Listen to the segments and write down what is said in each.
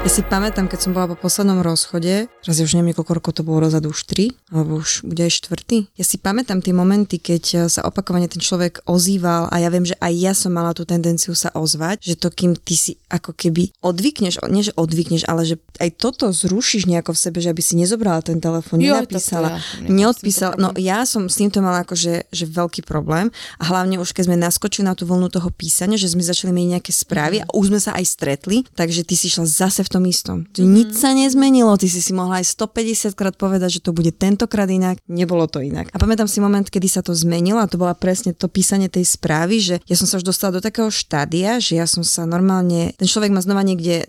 Ja si pamätám, keď som bola po poslednom rozchode, ja už neviem, koľko rokov to bolo rozadu, už tri, alebo už bude aj štvrtý. Ja si pamätám tie momenty, keď eh, sa opakovane ten človek ozýval a ja viem, že aj ja som mala tú tendenciu sa ozvať, že to kým ty si ako keby odvykneš, nie že odvykneš, ale že aj toto zrušíš nejako v sebe, že aby si nezobrala ten telefón, nenapísala, ja, neodpísala. No ja som s týmto mala akože že veľký problém a hlavne už keď sme naskočili na tú vlnu toho písania, že sme začali mať nejaké správy mm. a už sme sa aj stretli, takže ty si šla zase v tom istom. Mm-hmm. Nič sa nezmenilo, ty si si mohla aj 150 krát povedať, že to bude tentokrát inak, nebolo to inak. A pamätám si moment, kedy sa to zmenilo a to bola presne to písanie tej správy, že ja som sa už dostala do takého štádia, že ja som sa normálne, ten človek ma znova niekde,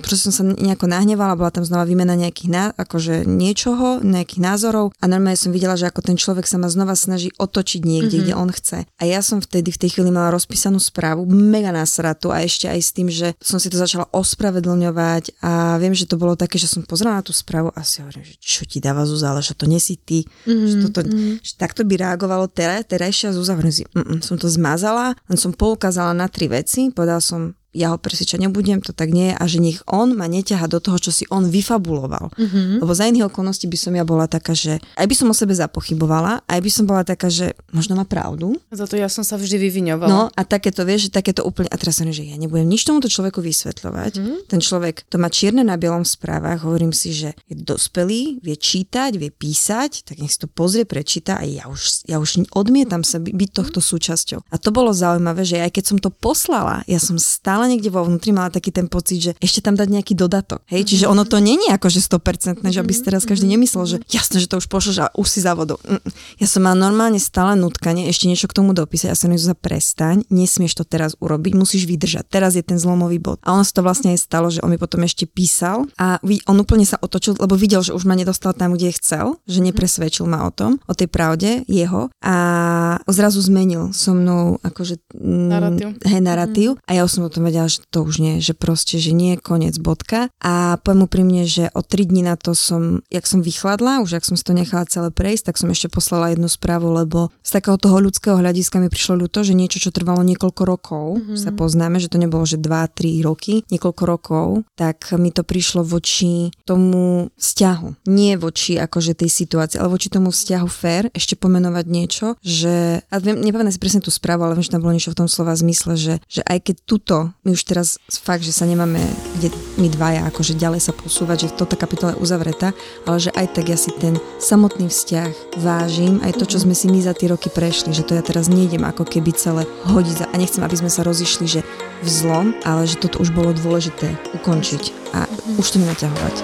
proste som sa nejako nahnevala, bola tam znova výmena nejakých ná, akože niečoho, nejakých názorov a normálne som videla, že ako ten človek sa ma znova snaží otočiť niekde, mm-hmm. kde on chce. A ja som vtedy v tej chvíli mala rozpísanú správu, mega nasratu a ešte aj s tým, že som si to začala ospravedlňovať rozprávať a viem, že to bolo také, že som pozrela na tú správu a si hovorím, že čo ti dáva Zúza, ale že to nesi ty. Mm-hmm. Že, toto, mm-hmm. že takto by reagovalo terajšia Zúza. Hovorím si, mm, mm, som to zmazala, len som poukázala na tri veci, povedal som, ja ho presvedčať nebudem, to tak nie je a že nech on ma neťaha do toho, čo si on vyfabuloval. Mm-hmm. Lebo za iných okolností by som ja bola taká, že aj by som o sebe zapochybovala, aj by som bola taká, že možno má pravdu. Za to ja som sa vždy vyviňovala. No a takéto, vieš, že takéto úplne, a teraz som, že ja nebudem nič tomuto človeku vysvetľovať. Mm-hmm. Ten človek to má čierne na bielom v správach, hovorím si, že je dospelý, vie čítať, vie písať, tak nech si to pozrie, prečíta a ja už, ja už odmietam sa byť tohto súčasťou. A to bolo zaujímavé, že aj keď som to poslala, ja som stále stále niekde vo vnútri mala taký ten pocit, že ešte tam dať nejaký dodatok. Hej, čiže ono to není ako že 100%, že aby si teraz každý nemyslel, že jasné, že to už pošleš a už si za vodou. Ja som mala normálne stále nutkanie ešte niečo k tomu dopísať. Ja som za prestaň, nesmieš to teraz urobiť, musíš vydržať. Teraz je ten zlomový bod. A ono sa to vlastne aj stalo, že on mi potom ešte písal a on úplne sa otočil, lebo videl, že už ma nedostal tam, kde chcel, že nepresvedčil ma o tom, o tej pravde jeho a zrazu zmenil so mnou akože narratív. Hej, narratív. Mm. A ja som o tom vedela, že to už nie, že proste, že nie je koniec bodka. A poviem pri mne, že o 3 dní na to som, jak som vychladla, už ak som si to nechala celé prejsť, tak som ešte poslala jednu správu, lebo z takého toho ľudského hľadiska mi prišlo ľúto, že niečo, čo trvalo niekoľko rokov, mm-hmm. sa poznáme, že to nebolo, že 2-3 roky, niekoľko rokov, tak mi to prišlo voči tomu vzťahu. Nie voči akože tej situácii, ale voči tomu vzťahu fair, ešte pomenovať niečo, že, a viem, nepamätám si presne tú správu, ale viem, že tam bolo niečo v tom slova zmysle, že, že aj keď tuto my už teraz fakt, že sa nemáme kde my dvaja akože ďalej sa posúvať, že toto kapitola je uzavretá, ale že aj tak ja si ten samotný vzťah vážim, aj to, čo sme si my za tie roky prešli, že to ja teraz nejdem ako keby celé hodiť a nechcem, aby sme sa rozišli, že v zlom, ale že toto už bolo dôležité ukončiť a už to nenaťahovať.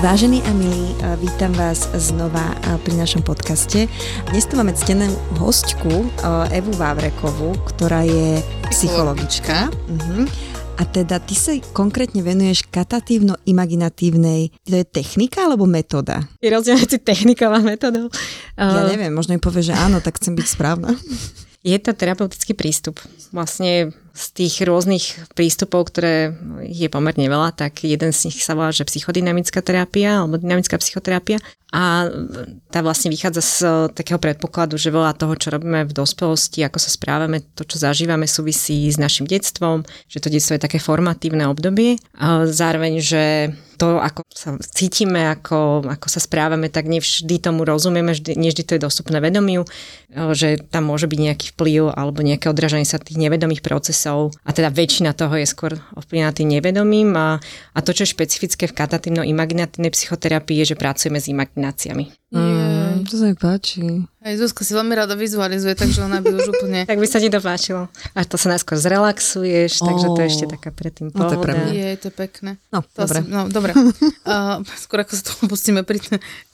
Vážení a milí, vítam vás znova pri našom podcaste. Dnes tu máme ctenú hostku Evu Vávrekovú, ktorá je psychologička. Uh-huh. A teda ty sa konkrétne venuješ katatívno-imaginatívnej, to je technika alebo metóda? Je rozdiel medzi technikou a metodou. Ja neviem, možno mi povie, že áno, tak chcem byť správna. Je to terapeutický prístup. Vlastne z tých rôznych prístupov, ktoré je pomerne veľa, tak jeden z nich sa volá, že psychodynamická terapia alebo dynamická psychoterapia a tá vlastne vychádza z takého predpokladu, že veľa toho, čo robíme v dospelosti, ako sa správame, to, čo zažívame, súvisí s našim detstvom, že to detstvo je také formatívne obdobie. A zároveň, že to, ako sa cítime, ako, ako sa správame, tak nevždy tomu rozumieme, vždy, nevždy to je dostupné vedomiu, že tam môže byť nejaký vplyv alebo nejaké odražanie sa tých nevedomých procesov a teda väčšina toho je skôr ovplyvnená tým nevedomým a, a to, čo je špecifické v katatívno-imaginatívnej psychoterapii je, že pracujeme s imagináciami. Mm, to sa mi páči. Aj Zuzka si veľmi rada vizualizuje, takže ona by už úplne... tak by sa ti to páčilo. A to sa najskôr zrelaxuješ, oh. takže to je ešte taká predtým pohoda. No, to je pre mňa. Je, to je pekné. No, to dobre. Si, no, dobre. Uh, skôr ako sa to pustíme pri...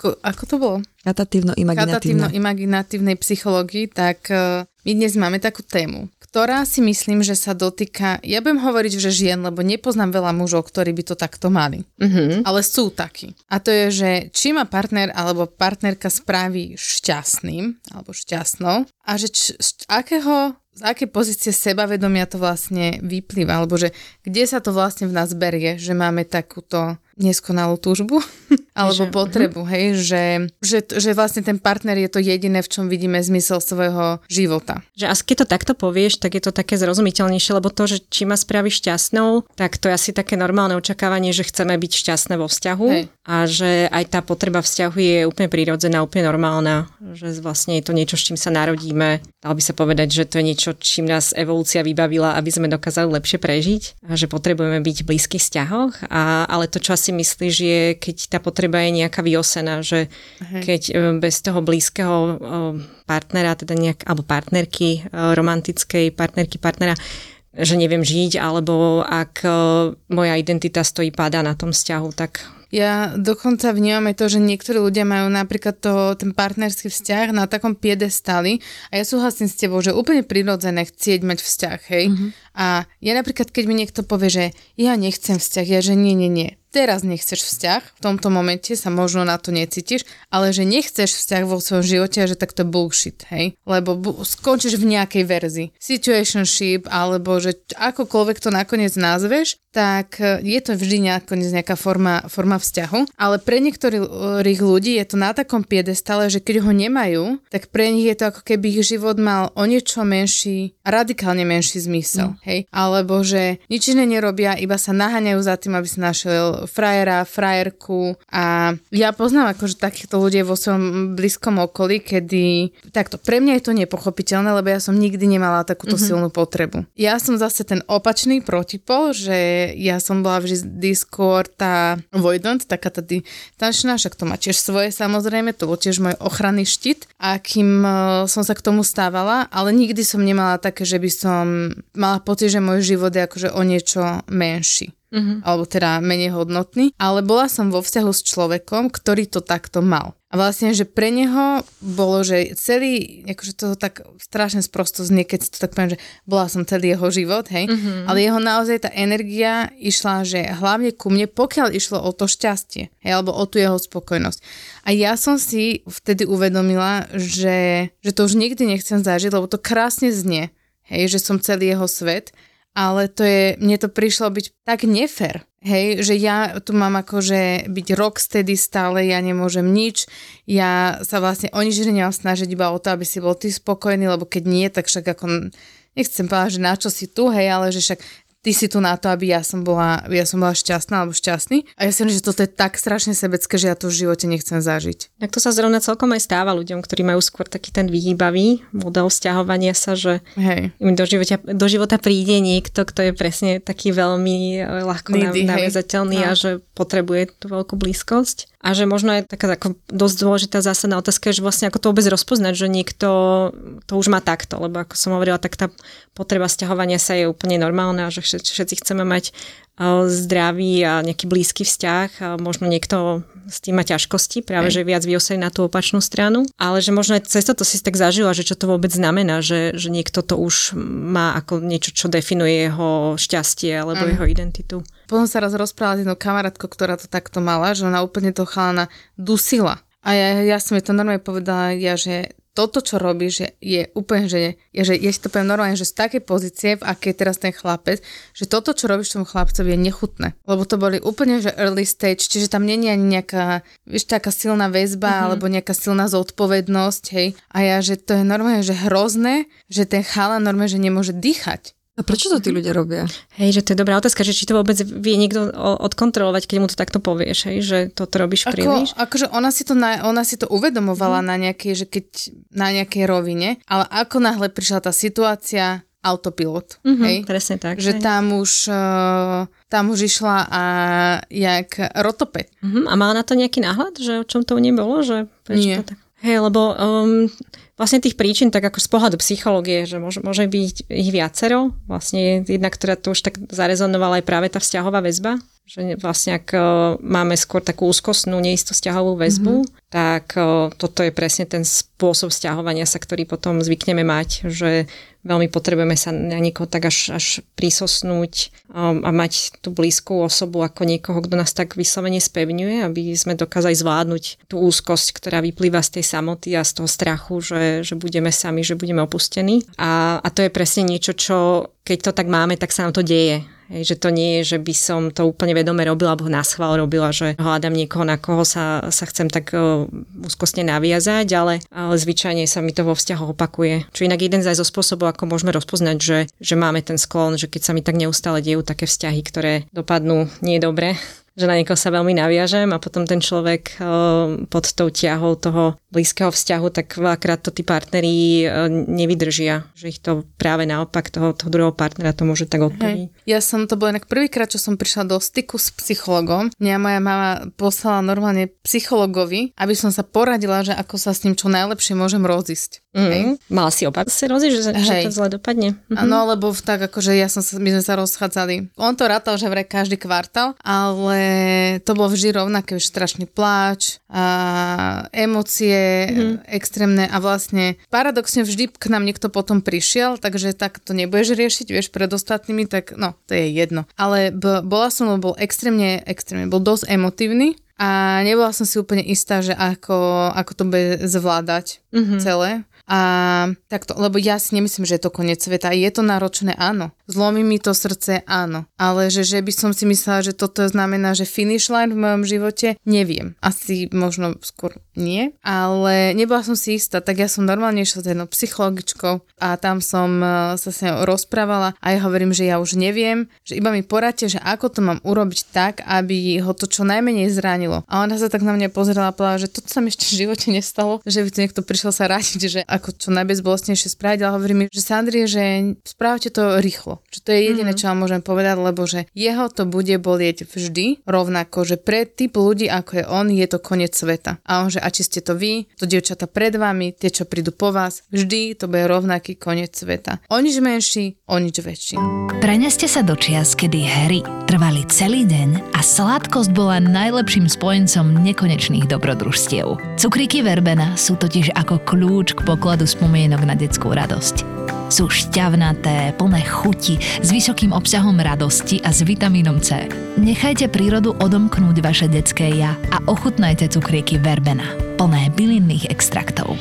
Ko, ako to bolo? Katatívno-imaginatívna. Katatívno-imaginatívnej psychológii, tak uh, my dnes máme takú tému, ktorá si myslím, že sa dotýka, ja budem hovoriť, že žien, lebo nepoznám veľa mužov, ktorí by to takto mali. Mm-hmm. Ale sú takí. A to je, že či ma partner alebo partnerka spraví šťastným alebo šťastnou a že č, z akého z akej pozície sebavedomia to vlastne vyplýva, alebo že kde sa to vlastne v nás berie, že máme takúto neskonalú túžbu alebo Že- potrebu, hej, že, že, že vlastne ten partner je to jediné, v čom vidíme zmysel svojho života. Že asi keď to takto povieš, tak je to také zrozumiteľnejšie, lebo to, že či ma spraví šťastnou, tak to je asi také normálne očakávanie, že chceme byť šťastné vo vzťahu Hej. a že aj tá potreba vzťahu je úplne prirodzená, úplne normálna, že vlastne je to niečo, s čím sa narodíme. Dalo by sa povedať, že to je niečo, čím nás evolúcia vybavila, aby sme dokázali lepšie prežiť a že potrebujeme byť v blízkych vzťahoch, a, ale to, čo asi myslíš, je, keď tá potreba je nejaká vyosená, že Hej. keď e, bez toho blízkeho e, partnera, teda nejak, alebo partnerky, e, romantickej partnerky, partnera, že neviem žiť, alebo ak moja identita stojí páda na tom vzťahu, tak Ja dokonca vnímam aj to, že niektorí ľudia majú napríklad to, ten partnerský vzťah na takom piedestali a ja súhlasím s tebou, že úplne prirodzené chcieť mať vzťah, hej. Mm-hmm. A ja napríklad, keď mi niekto povie, že ja nechcem vzťah, ja že nie, nie, nie. Teraz nechceš vzťah, v tomto momente sa možno na to necítiš, ale že nechceš vzťah vo svojom živote, a že tak to je bullshit, hej. Lebo bu- skončíš v nejakej verzii. Situationship, alebo že akokoľvek to nakoniec nazveš, tak e, je to vždy nakoniec nejaká forma, forma vzťahu, ale pre niektorých ľudí je to na takom piedestale, že keď ho nemajú, tak pre nich je to ako keby ich život mal o niečo menší, radikálne menší zmysel, mm. hej? Alebo že nič iné nerobia, iba sa naháňajú za tým, aby si našiel frajera, frajerku a ja poznám akože takýchto ľudí vo svojom blízkom okolí, kedy takto, pre mňa je to nepochopiteľné, lebo ja som nikdy nemala takúto mm-hmm. silnú potrebu. Ja som zase ten opačný protipol, že ja som bola vždy skôr tá avoidant, taká tá tančná, však to má tiež svoje samozrejme, to bol tiež môj ochranný štít, a kým eh, som sa k tomu stávala, ale nikdy som nemala také, že by som mala pocit, že môj život je akože o niečo menší. Mm-hmm. alebo teda menej hodnotný, ale bola som vo vzťahu s človekom, ktorý to takto mal. A vlastne, že pre neho bolo, že celý, akože to tak strašne sprosto znie, keď to tak poviem, že bola som celý jeho život, hej, mm-hmm. ale jeho naozaj tá energia išla, že hlavne ku mne, pokiaľ išlo o to šťastie, hej, alebo o tú jeho spokojnosť. A ja som si vtedy uvedomila, že, že to už nikdy nechcem zažiť, lebo to krásne znie, hej, že som celý jeho svet, ale to je, mne to prišlo byť tak nefer, hej, že ja tu mám akože byť rocksteady stále, ja nemôžem nič, ja sa vlastne o nič nemám snažiť iba o to, aby si bol ty spokojný, lebo keď nie, tak však ako, nechcem povedať, že na čo si tu, hej, ale že však ty si tu na to, aby ja som bola, ja som bola šťastná alebo šťastný. A ja si myslím, že toto je tak strašne sebecké, že ja to v živote nechcem zažiť. Tak to sa zrovna celkom aj stáva ľuďom, ktorí majú skôr taký ten vyhýbavý model vzťahovania sa, že Hej. im do života, do života príde niekto, kto je presne taký veľmi ľahko Needy, naviazateľný No. a že potrebuje tú veľkú blízkosť. A že možno je taká ako dosť dôležitá zásadná otázka, že vlastne ako to vôbec rozpoznať, že niekto to už má takto, lebo ako som hovorila, tak tá potreba sťahovania sa je úplne normálna, že všetci, chceme mať eh, zdravý a nejaký blízky vzťah a možno niekto s tým má ťažkosti, práve že viac vyosený na tú opačnú stranu, ale že možno aj cez toto si tak zažila, že čo to vôbec znamená, že, že niekto to už má ako niečo, čo definuje jeho šťastie alebo Mhm. jeho identitu. Potom sa raz rozprávala s jednou kamarátkou, ktorá to takto mala, že ona úplne to chalana dusila. A ja, ja som jej to normálne povedala, ja, že toto, čo robíš, je, je úplne, že, je, že ja si to poviem normálne, že z takej pozície, v akej je teraz ten chlapec, že toto, čo robíš tomu chlapcovi, je nechutné. Lebo to boli úplne, že early stage, čiže tam není ani nejaká, vieš, taká silná väzba, mm-hmm. alebo nejaká silná zodpovednosť, hej. A ja, že to je normálne, že hrozné, že ten chala normálne, že nemôže dýchať A prečo to tí ľudia robia? Hej, že to je dobrá otázka, že či to vôbec vie niekto odkontrolovať, keď mu to takto povieš, hej, že toto robíš Ako, príliš. Akože ona si to, na, ona si to uvedomovala mm. na nejakej, že keď na nejakej rovine, ale ako náhle prišla tá situácia, autopilot. Mm-hmm, hej? Presne tak. Že hej. tam už, uh, tam už išla a jak rotopet. Mm-hmm, a mala na to nejaký náhľad, že o čom to nebolo? Že prečo Nie. To tak? Hej, lebo um, vlastne tých príčin, tak ako z pohľadu psychológie, že môže, môže byť ich viacero. Vlastne jedna, ktorá to už tak zarezonovala aj práve tá vzťahová väzba, že vlastne ak máme skôr takú úzkostnú, neistú vzťahovú väzbu, mm-hmm. tak toto je presne ten spôsob vzťahovania sa, ktorý potom zvykneme mať, že veľmi potrebujeme sa na niekoho tak až, až prísosnúť um, a mať tú blízku osobu ako niekoho, kto nás tak vyslovene spevňuje, aby sme dokázali zvládnuť tú úzkosť, ktorá vyplýva z tej samoty a z toho strachu, že, že budeme sami, že budeme opustení. A, a to je presne niečo, čo keď to tak máme, tak sa nám to deje Hej, že to nie je, že by som to úplne vedome robila, alebo na schvál robila, že hľadám niekoho, na koho sa, sa chcem tak uh, úzkostne naviazať, ale, ale zvyčajne sa mi to vo vzťahu opakuje. Čo inak jeden z aj zo spôsobov, ako môžeme rozpoznať, že, že máme ten sklon, že keď sa mi tak neustále dejú také vzťahy, ktoré dopadnú nie dobre, že na niekoho sa veľmi naviažem a potom ten človek pod tou ťahou toho blízkeho vzťahu, tak veľakrát to tí partneri nevydržia, že ich to práve naopak toho, toho druhého partnera to môže tak odpojiť. Ja som, to bolo inak prvýkrát, čo som prišla do styku s psychologom. Mňa moja mama poslala normálne psychologovi, aby som sa poradila, že ako sa s ním čo najlepšie môžem rozísť. Mm. Mala si obav sa rozísť, že, že to zle dopadne? Áno, mm-hmm. lebo tak akože ja som sa, my sme sa rozchádzali. On to rátal, že vraj každý kvartál, ale to bolo vždy rovnaké, už strašný pláč, a emócie mm. extrémne a vlastne paradoxne vždy k nám niekto potom prišiel, takže tak to nebudeš riešiť, vieš, pred ostatnými, tak no, to je jedno. Ale b- bola som, bol extrémne, extrémne, bol dosť emotívny a nebola som si úplne istá, že ako, ako to bude zvládať mm-hmm. celé. A takto, lebo ja si nemyslím, že je to koniec sveta. Je to náročné, áno. Zlomí mi to srdce, áno. Ale že, že by som si myslela, že toto znamená, že finish line v mojom živote, neviem. Asi možno skôr nie. Ale nebola som si istá, tak ja som normálne išla s jednou psychologičkou a tam som e, sa s ňou rozprávala a ja hovorím, že ja už neviem, že iba mi poradte, že ako to mám urobiť tak, aby ho to čo najmenej zranilo. A ona sa tak na mňa pozerala a povedala, že toto sa mi ešte v živote nestalo, že by tu niekto prišiel sa radiť, že ako čo najbezbolestnejšie spraviť, ale hovorí mi, že Sandri, že správte to rýchlo. Že to je jediné, mm-hmm. čo vám môžem povedať, lebo že jeho to bude bolieť vždy rovnako, že pre typ ľudí, ako je on, je to koniec sveta. A on, že a či ste to vy, to dievčata pred vami, tie, čo prídu po vás, vždy to bude rovnaký koniec sveta. O nič menší, o nič väčší. Preneste sa do čias, kedy hry trvali celý deň a sladkosť bola najlepším spojencom nekonečných dobrodružstiev. Cukríky verbena sú totiž ako kľúč k pokl- pokladu spomienok na detskú radosť. Sú šťavnaté, plné chuti, s vysokým obsahom radosti a s vitamínom C. Nechajte prírodu odomknúť vaše detské ja a ochutnajte cukríky verbena, plné bylinných extraktov.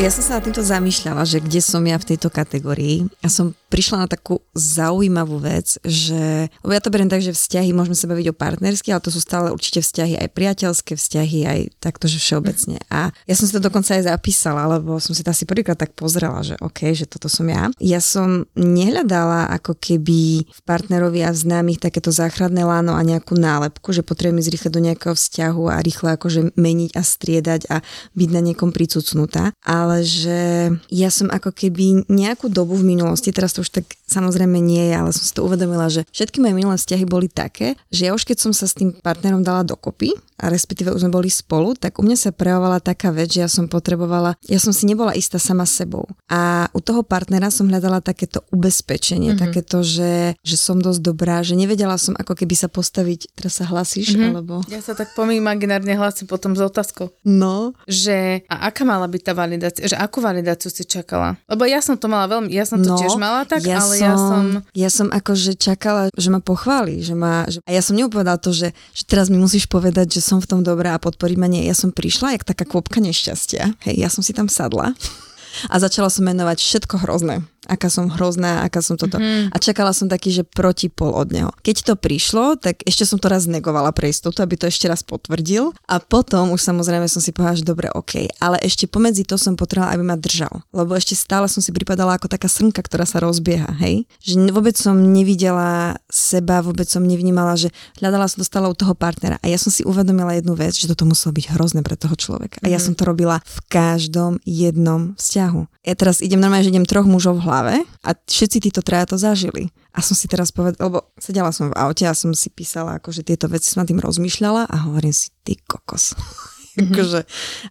Ja som sa na týmto zamýšľala, že kde som ja v tejto kategórii a som prišla na takú zaujímavú vec, že, ja to beriem tak, že vzťahy, môžeme sa baviť o partnerských, ale to sú stále určite vzťahy aj priateľské vzťahy, aj takto, že všeobecne. A ja som si to dokonca aj zapísala, lebo som si to asi prvýkrát tak pozrela, že OK, že toto som ja. Ja som nehľadala ako keby v partnerovi a v známych takéto záchranné láno a nejakú nálepku, že potrebujem ísť rýchle do nejakého vzťahu a rýchle akože meniť a striedať a byť na niekom pricucnutá. Ale že ja som ako keby nejakú dobu v minulosti, teraz to už tak samozrejme nie je, ale som si to uvedomila, že všetky moje minulé vzťahy boli také, že ja už keď som sa s tým partnerom dala dokopy, a respektíve už sme boli spolu, tak u mňa sa prejavovala taká vec, že ja som potrebovala, ja som si nebola istá sama sebou. A u toho partnera som hľadala takéto ubezpečenie, mm-hmm. takéto, že, že som dosť dobrá, že nevedela som ako keby sa postaviť, teraz sa hlasíš, mm-hmm. alebo... Ja sa tak pomým imaginárne hlasím potom s otázkou. No. Že a aká mala byť tá validácia, že akú validáciu si čakala? Lebo ja som to mala veľmi, ja som to no, tiež mala tak, ja ale som, ja som... Ja som akože čakala, že ma pochváli, že ma... Že, a ja som neupovedala to, že, že teraz mi musíš povedať, že som v tom dobrá a podporí ma. Nie, ja som prišla jak taká kvopka nešťastia. Hej, ja som si tam sadla a začala som menovať všetko hrozné aká som hrozná, aká som toto. Mm-hmm. A čakala som taký, že protipol od neho. Keď to prišlo, tak ešte som to raz negovala pre istotu, aby to ešte raz potvrdil. A potom už samozrejme som si povedala, že dobre, OK. Ale ešte pomedzi to som potrebovala, aby ma držal. Lebo ešte stále som si pripadala ako taká srnka, ktorá sa rozbieha, hej. Že vôbec som nevidela seba, vôbec som nevnímala, že hľadala som dostala u toho partnera. A ja som si uvedomila jednu vec, že toto muselo byť hrozné pre toho človeka. A ja mm-hmm. som to robila v každom jednom vzťahu. Ja teraz idem normálne, že idem troch mužov hlave a všetci títo traja to zažili. A som si teraz povedala, lebo sedela som v aute a som si písala, akože tieto veci som nad tým rozmýšľala a hovorím si, ty kokos. Mm-hmm. akože,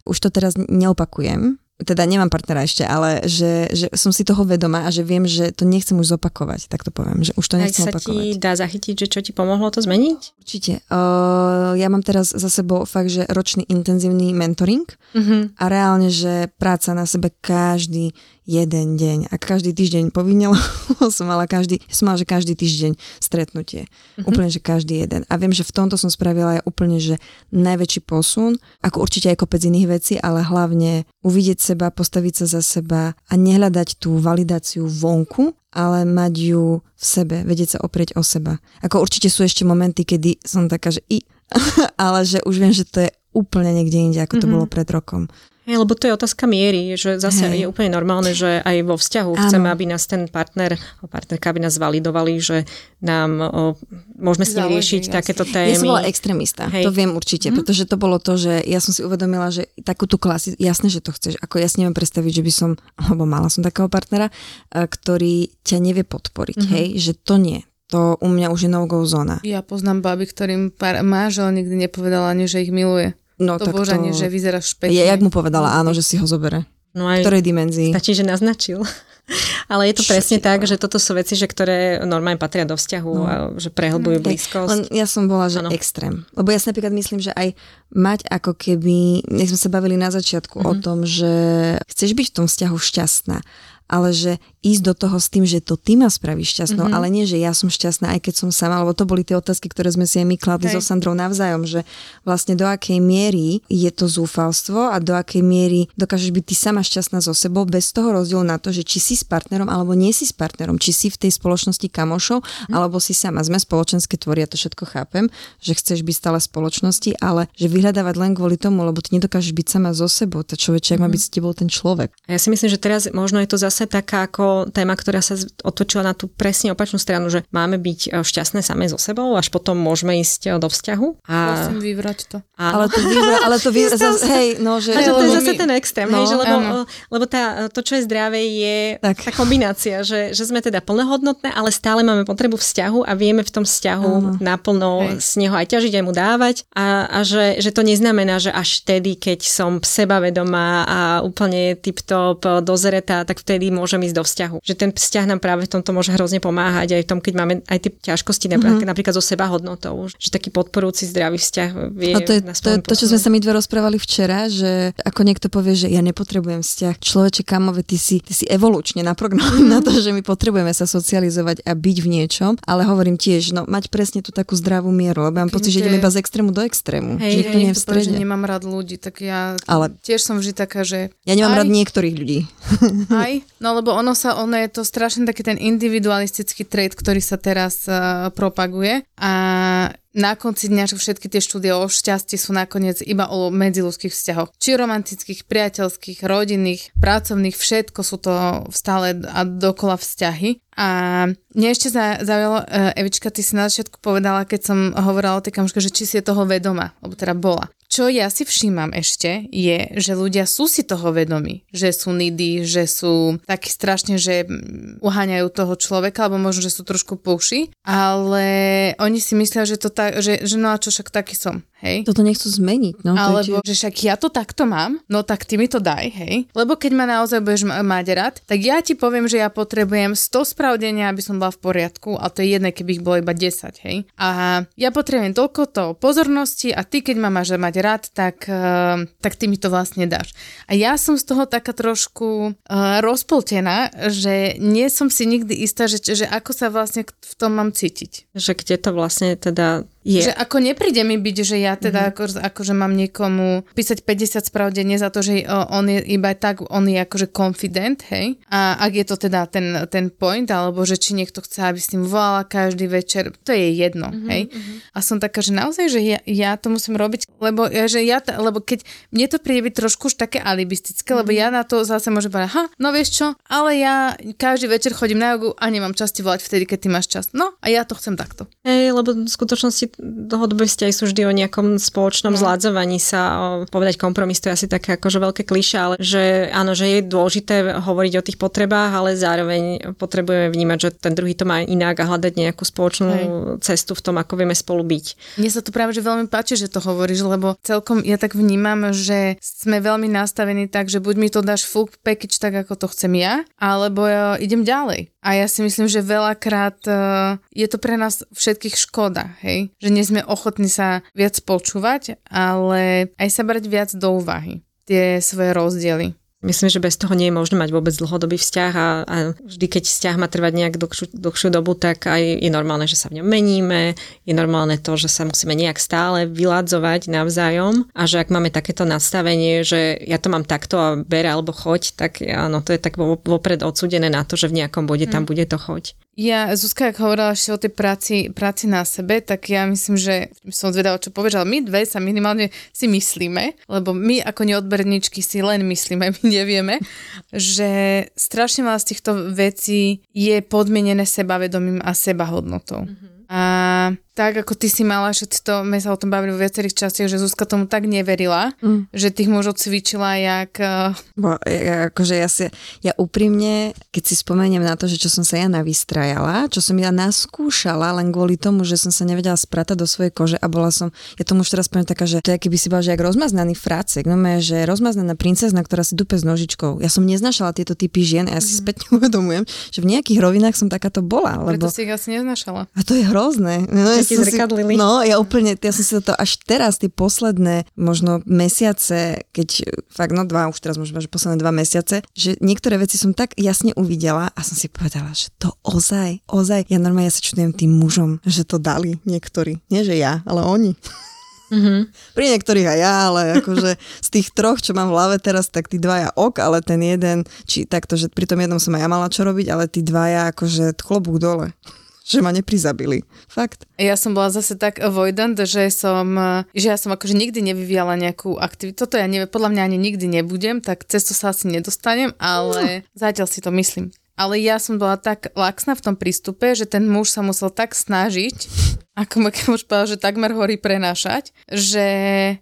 už to teraz neopakujem, teda nemám partnera ešte, ale že, že som si toho vedomá a že viem, že to nechcem už zopakovať, tak to poviem, že už to nechcem Aj sa opakovať. ti dá zachytiť, že čo ti pomohlo to zmeniť? Určite. Uh, ja mám teraz za sebou fakt, že ročný intenzívny mentoring uh-huh. a reálne, že práca na sebe každý jeden deň. A každý týždeň povinne, som mala každý, som mala, že každý týždeň stretnutie. Mm-hmm. Úplne, že každý jeden. A viem, že v tomto som spravila aj úplne, že najväčší posun, ako určite aj kopec iných vecí, ale hlavne uvidieť seba, postaviť sa za seba a nehľadať tú validáciu vonku, ale mať ju v sebe, vedieť sa oprieť o seba. Ako určite sú ešte momenty, kedy som taká, že i, ale že už viem, že to je úplne niekde inde, ako to mm-hmm. bolo pred rokom. Hey, lebo to je otázka miery, že zase hey. je úplne normálne, že aj vo vzťahu Áno. chceme, aby nás ten partner, partnerka, aby nás validovali, že nám o, môžeme s ním riešiť jasne. takéto témy. Ja som bola extrémista, hey. to viem určite, hm? pretože to bolo to, že ja som si uvedomila, že takúto klasi, jasné, že to chceš, ako ja si neviem predstaviť, že by som, lebo mala som takého partnera, ktorý ťa nevie podporiť, mm-hmm. hej, že to nie, to u mňa už je no-go zóna. Ja poznám baby, ktorým manžel nikdy nepovedal ani, že ich miluje. No, to tak božanie, to... že vyzeráš špekne. Ja, jak mu povedala áno, že si ho zobere. No aj v ktorej dimenzii? Stačí, že naznačil. Ale je to Všetko. presne tak, že toto sú veci, že ktoré normálne patria do vzťahu no. a že prehlbujú blízkosť. Len ja som bola, že ano. extrém. Lebo ja si napríklad myslím, že aj mať ako keby, nech sme sa bavili na začiatku mm-hmm. o tom, že chceš byť v tom vzťahu šťastná ale že ísť do toho s tým, že to ty ma spravíš šťastnou, mm-hmm. ale nie, že ja som šťastná, aj keď som sama, lebo to boli tie otázky, ktoré sme si aj my kladli so Sandrou navzájom, že vlastne do akej miery je to zúfalstvo a do akej miery dokážeš byť ty sama šťastná so sebou bez toho rozdielu na to, že či si s partnerom alebo nie si s partnerom, či si v tej spoločnosti kamošov mm. alebo si sama. Sme spoločenské tvory, ja to všetko chápem, že chceš byť stále spoločnosti, ale že vyhľadávať len kvôli tomu, lebo ty nedokážeš byť sama so sebou, tá človeček mm. má byť s tebou ten človek. Ja si myslím, že teraz možno je to zase zase taká ako téma, ktorá sa otočila na tú presne opačnú stranu, že máme byť e, šťastné samé so sebou, až potom môžeme ísť e, do vzťahu. A... Musím vyvrať to. Áno. Ale to vyvra, ale to vyvra, zase, hej, no, že... Ale to je zase ten extrém, no, hej, že lebo, lebo tá, to, čo je zdravé, je tak. tá kombinácia, že, že sme teda plnohodnotné, ale stále máme potrebu vzťahu a vieme v tom vzťahu áno. naplno hej. z neho aj ťažiť, aj mu dávať a, a že, že to neznamená, že až vtedy, keď som sebavedomá a úplne tip-top dozretá, tak vtedy kedy môžem ísť do vzťahu. Že ten vzťah nám práve v tomto môže hrozne pomáhať aj v tom, keď máme aj tie ťažkosti mm-hmm. napríklad so seba hodnotou. Že taký podporujúci zdravý vzťah vie A to je to, to, čo sme sa my dve rozprávali včera, že ako niekto povie, že ja nepotrebujem vzťah. Človeče, kamove, ty si, ty si evolučne naprogramovaný mm-hmm. na to, že my potrebujeme sa socializovať a byť v niečom, ale hovorím tiež, no mať presne tú takú zdravú mieru, lebo mám pocit, že ideme iba z extrému do extrému. Hej, že hej, nie v strede. Povie, že nemám rád ľudí, tak ja ale tiež som vždy taká, že... Ja nemám aj, rád niektorých ľudí. Aj, No lebo ono sa, ono je to strašne taký ten individualistický trait, ktorý sa teraz uh, propaguje a na konci dňa, že všetky tie štúdie o šťastí sú nakoniec iba o medziludských vzťahoch. Či romantických, priateľských, rodinných, pracovných, všetko sú to stále a dokola vzťahy. A mne ešte zaujalo, e, Evička, ty si na začiatku povedala, keď som hovorila o tej kamoške, že či si je toho vedoma, lebo teda bola. Čo ja si všímam ešte, je, že ľudia sú si toho vedomi, že sú nidy, že sú takí strašne, že uháňajú toho človeka, alebo možno, že sú trošku puši, ale oni si myslia, že to tak, že, že no a čo však taký som, hej. Toto nechcú zmeniť, no. Alebo, že však ja to takto mám, no tak ty mi to daj, hej. Lebo keď ma naozaj budeš mať rád, tak ja ti poviem, že ja potrebujem 100 spravdenia, aby som bola v poriadku, a to je jedné, keby ich bolo iba 10, hej. A ja potrebujem toľko to pozornosti a ty, keď ma máš mať rád, tak, uh, tak ty mi to vlastne dáš. A ja som z toho taká trošku uh, rozpoltená, že nie som si nikdy istá, že, že ako sa vlastne v tom mám cítiť. Že kde to vlastne teda Je. Že ako nepríde mi byť, že ja teda mm-hmm. ako, akože mám niekomu písať 50 správ denne za to, že on je iba tak, on je akože confident, hej. A ak je to teda ten, ten point, alebo že či niekto chce, aby s tým volala každý večer, to je jedno, mm-hmm, hej. Mm-hmm. A som taká, že naozaj, že ja, ja to musím robiť, lebo, že ja, lebo keď mne to príde byť trošku už také alibistické, mm-hmm. lebo ja na to zase môžem povedať, ha, no vieš čo, ale ja každý večer chodím na jogu a nemám čas ti volať vtedy, keď ty máš čas. No a ja to chcem takto. Hej, lebo v skutočnosti dlhodobé vzťahy sú vždy o nejakom spoločnom no. zládzovaní sa, povedať kompromis, to je asi také akože veľké kliša, ale že áno, že je dôležité hovoriť o tých potrebách, ale zároveň potrebujeme vnímať, že ten druhý to má inak a hľadať nejakú spoločnú Hej. cestu v tom, ako vieme spolu byť. Mne sa to práve že veľmi páči, že to hovoríš, lebo celkom ja tak vnímam, že sme veľmi nastavení tak, že buď mi to dáš full package tak, ako to chcem ja, alebo ja idem ďalej. A ja si myslím, že veľakrát uh, je to pre nás všetkých škoda, hej? Že nie sme ochotní sa viac počúvať, ale aj sa brať viac do úvahy tie svoje rozdiely. Myslím, že bez toho nie je možné mať vôbec dlhodobý vzťah a, a vždy, keď vzťah má trvať nejak dlhšiu, dlhšiu dobu, tak aj je normálne, že sa v ňom meníme, je normálne to, že sa musíme nejak stále vyladzovať navzájom a že ak máme takéto nastavenie, že ja to mám takto a ber alebo choď, tak áno, to je tak vopred odsudené na to, že v nejakom bode tam mm. bude to choď. Ja, Zuzka, ak hovorila ešte o tej práci, práci na sebe, tak ja myslím, že som zvedala, čo povieš, ale my dve sa minimálne si myslíme, lebo my ako neodberníčky si len myslíme, my nevieme, že strašne veľa z týchto vecí je podmienené sebavedomím a sebahodnotou. Mm-hmm. A tak ako ty si mala, že to, my sa o tom bavili vo viacerých častiach, že Zuzka tomu tak neverila, mm. že tých mužov cvičila jak... Uh... Bo, akože ja si, ja úprimne, keď si spomeniem na to, že čo som sa ja navystrajala, čo som ja naskúšala len kvôli tomu, že som sa nevedela spratať do svojej kože a bola som, ja tomu už teraz poviem taká, že to je keby si bola, že jak rozmaznaný fracek, no mé, že rozmaznaná princezna, ktorá si dupe s nožičkou. Ja som neznašala tieto typy žien a ja si mm. späť uvedomujem, že v nejakých rovinách som takáto bola. Lebo... Preto si ich asi neznašala. A to je hrozné. No, ti zrkadlili. Si, no, ja úplne, ja som si to až teraz, tie posledné možno mesiace, keď fakt, no dva, už teraz možno, že posledné dva mesiace, že niektoré veci som tak jasne uvidela a som si povedala, že to ozaj, ozaj, ja normálne ja sa čudujem tým mužom, že to dali niektorí. Nie, že ja, ale oni. Mm-hmm. Pri niektorých aj ja, ale akože z tých troch, čo mám v hlave teraz, tak tí dvaja ok, ale ten jeden, či takto, že pri tom jednom som aj ja mala čo robiť, ale tí dvaja akože klobúk dole že ma neprizabili. Fakt. Ja som bola zase tak avoidant, že som, že ja som akože nikdy nevyvíjala nejakú aktivitu. Toto ja neviem, podľa mňa ani nikdy nebudem, tak cez to sa asi nedostanem, ale no. zatiaľ si to myslím. Ale ja som bola tak laxná v tom prístupe, že ten muž sa musel tak snažiť, ako ma už povedal, že takmer horí prenášať, že...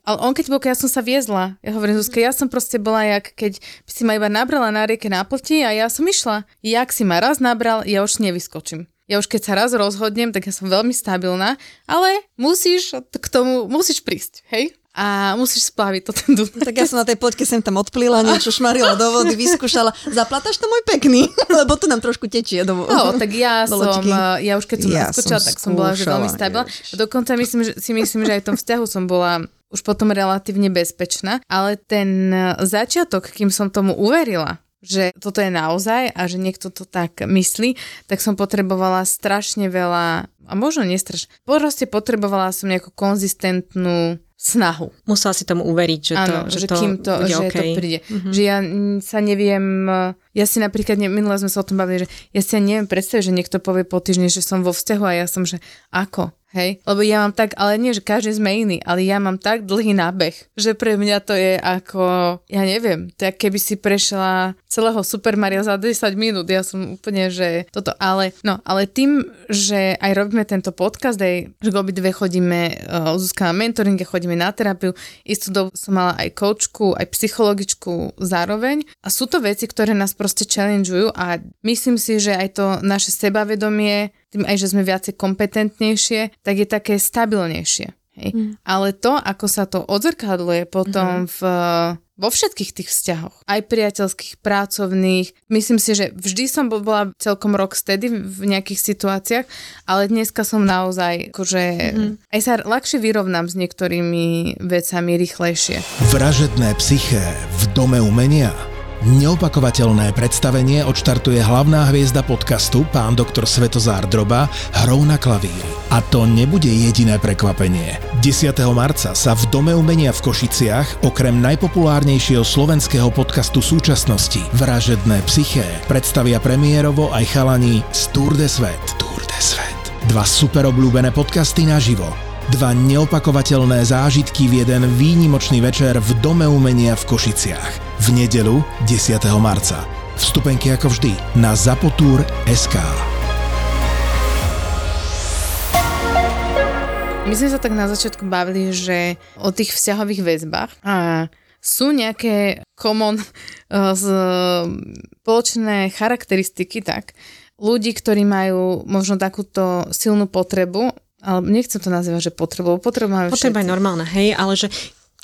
Ale on keď bol, keď ja som sa viezla, ja hovorím, Zuzka, ja som proste bola jak, keď si ma iba nabrala na rieke na plti a ja som išla. Jak si ma raz nabral, ja už nevyskočím ja už keď sa raz rozhodnem, tak ja som veľmi stabilná, ale musíš k tomu, musíš prísť, hej? A musíš splaviť to ten dun. Tak ja som na tej poďke sem tam odplila, niečo šmarila do vody, vyskúšala. Zaplataš to môj pekný? Lebo to nám trošku tečie do. No, tak ja som, ja už keď som ja naskočila, tak som bola že veľmi stabilná. Dokonca myslím, že, si myslím, že aj v tom vzťahu som bola už potom relatívne bezpečná, ale ten začiatok, kým som tomu uverila, že toto je naozaj a že niekto to tak myslí, tak som potrebovala strašne veľa, a možno nestrašne, proste potrebovala som nejakú konzistentnú snahu. Musela si tomu uveriť, že to, že, že to, kým to, že okay. to príde. Mm-hmm. Že ja sa neviem, ja si napríklad, minule sme sa o tom bavili, že ja si neviem predstaviť, že niekto povie po týždni, že som vo vzťahu a ja som, že ako? Hej, lebo ja mám tak, ale nie, že každý sme iný, ale ja mám tak dlhý nábeh, že pre mňa to je ako, ja neviem, tak keby si prešla celého Super Mario za 10 minút, ja som úplne, že toto, ale no, ale tým, že aj robíme tento podcast, aj, že obidve chodíme, uh, Zuzka na mentoringe, chodíme na terapiu, istú dobu som mala aj koučku, aj psychologičku zároveň. A sú to veci, ktoré nás proste challengeujú a myslím si, že aj to naše sebavedomie tým aj, že sme viacej kompetentnejšie, tak je také stabilnejšie. Hej. Mm. Ale to, ako sa to odzrkadluje potom mm. v, vo všetkých tých vzťahoch, aj priateľských, pracovných, myslím si, že vždy som bola celkom rok stedy v nejakých situáciách, ale dneska som naozaj, akože mm. aj sa ľahšie vyrovnám s niektorými vecami rýchlejšie. Vražedné psyché v dome umenia Neopakovateľné predstavenie odštartuje hlavná hviezda podcastu, pán doktor Svetozár Droba, hrou na klavíri. A to nebude jediné prekvapenie. 10. marca sa v Dome umenia v Košiciach okrem najpopulárnejšieho slovenského podcastu súčasnosti Vražedné psyché predstavia premiérovo aj chalani z Tour de Svet. Tour de Svet. Dva super obľúbené podcasty naživo Dva neopakovateľné zážitky v jeden výnimočný večer v Dome umenia v Košiciach. V nedelu 10. marca. Vstupenky ako vždy na SK. My sme sa tak na začiatku bavili, že o tých vzťahových väzbách a sú nejaké common spoločné charakteristiky tak, ľudí, ktorí majú možno takúto silnú potrebu ale nechcem to nazývať, že potrebu máme Potreba je normálna, hej, ale že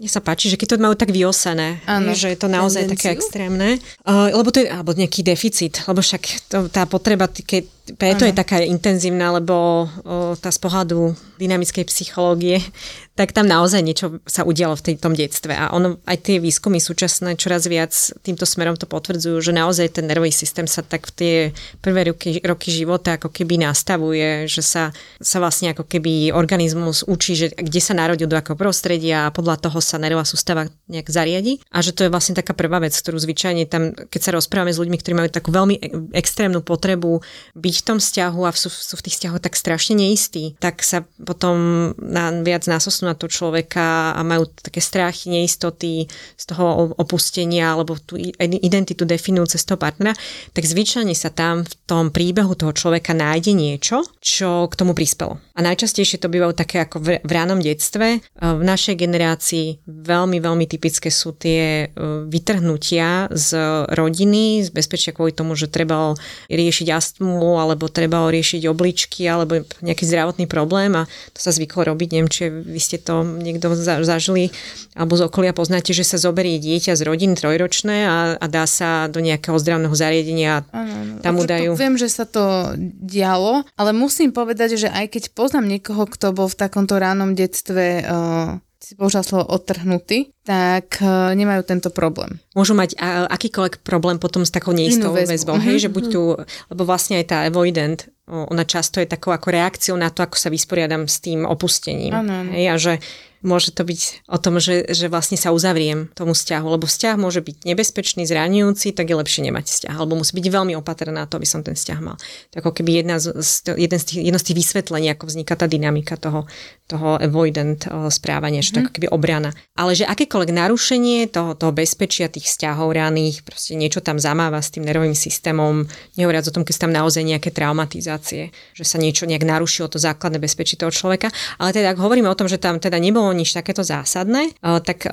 mne sa páči, že keď to majú tak vyosené, ano, že je to naozaj tendenciu? také extrémne, uh, lebo to je, alebo nejaký deficit, lebo však to, tá potreba, keď preto ano. je taká intenzívna, lebo uh, tá z pohľadu dynamickej psychológie tak tam naozaj niečo sa udialo v tej, tom detstve. A ono, aj tie výskumy súčasné čoraz viac týmto smerom to potvrdzujú, že naozaj ten nervový systém sa tak v tie prvé roky, roky života ako keby nastavuje, že sa, sa vlastne ako keby organizmus učí, že kde sa narodil, do akého prostredia a podľa toho sa nervová sústava nejak zariadi. A že to je vlastne taká prvá vec, ktorú zvyčajne tam, keď sa rozprávame s ľuďmi, ktorí majú takú veľmi extrémnu potrebu byť v tom vzťahu a sú, sú v tých vzťahoch tak strašne neistí, tak sa potom na, viac násos na to človeka a majú také strachy, neistoty z toho opustenia alebo tú identitu definujú cez toho partnera, tak zvyčajne sa tam v tom príbehu toho človeka nájde niečo, čo k tomu prispelo. A najčastejšie to bývajú také ako v, v ránom detstve. E, v našej generácii veľmi, veľmi typické sú tie e, vytrhnutia z rodiny, z bezpečia kvôli tomu, že treba riešiť astmu alebo treba riešiť obličky alebo nejaký zdravotný problém a to sa zvyklo robiť, neviem, či vy ste to niekto zažili alebo z okolia poznáte, že sa zoberie dieťa z rodín trojročné a, a dá sa do nejakého zdravného zariadenia a tam mu dajú... Viem, že sa to dialo, ale musím povedať, že aj keď poznám niekoho, kto bol v takomto ránom detstve uh, si použila slovo odtrhnutý, tak uh, nemajú tento problém. Môžu mať akýkoľvek problém potom s takou neistou väzbou, väzbou hej, mm-hmm. že buď mhm. tu, lebo vlastne aj tá avoidant ona často je takou ako reakciou na to, ako sa vysporiadam s tým opustením. Ano. Hej, a že môže to byť o tom, že, že vlastne sa uzavriem tomu vzťahu, lebo vzťah môže byť nebezpečný, zraňujúci, tak je lepšie nemať vzťah, alebo musí byť veľmi opatrná na to, aby som ten vzťah mal. To ako keby jedna z, jeden z tých, jedno z tých vysvetlení, ako vzniká tá dynamika toho, toho avoidant správania, že to ako keby obrana. Ale že akékoľvek narušenie toho, toho bezpečia tých vzťahov raných, proste niečo tam zamáva s tým nervovým systémom, nehovoriac o tom, keď sú tam naozaj nejaké traumatizácie, že sa niečo nejak narušilo to základné bezpečie toho človeka. Ale teda ak hovoríme o tom, že tam teda nebolo nič takéto zásadné, eh, tak eh,